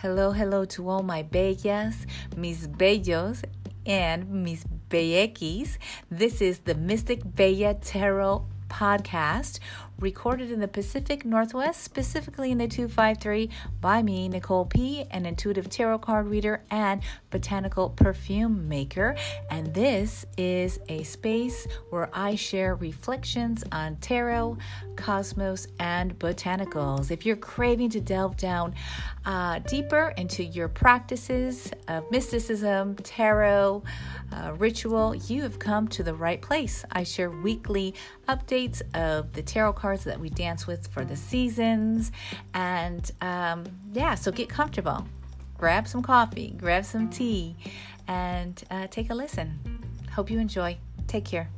Hello, hello to all my bellas, mis bellos, and mis bellequis. This is the Mystic Bella Tarot podcast recorded in the Pacific Northwest, specifically in the 253 by me, Nicole P., an intuitive tarot card reader and botanical perfume maker. And this is a space where I share reflections on tarot, cosmos, and botanicals. If you're craving to delve down uh, deeper into your practices of mysticism, tarot, uh, ritual, you have come to the right place. I share weekly updates of the tarot cards cards that we dance with for the seasons. And um, yeah, so get comfortable. Grab some coffee, grab some tea, and uh, take a listen. Hope you enjoy. Take care.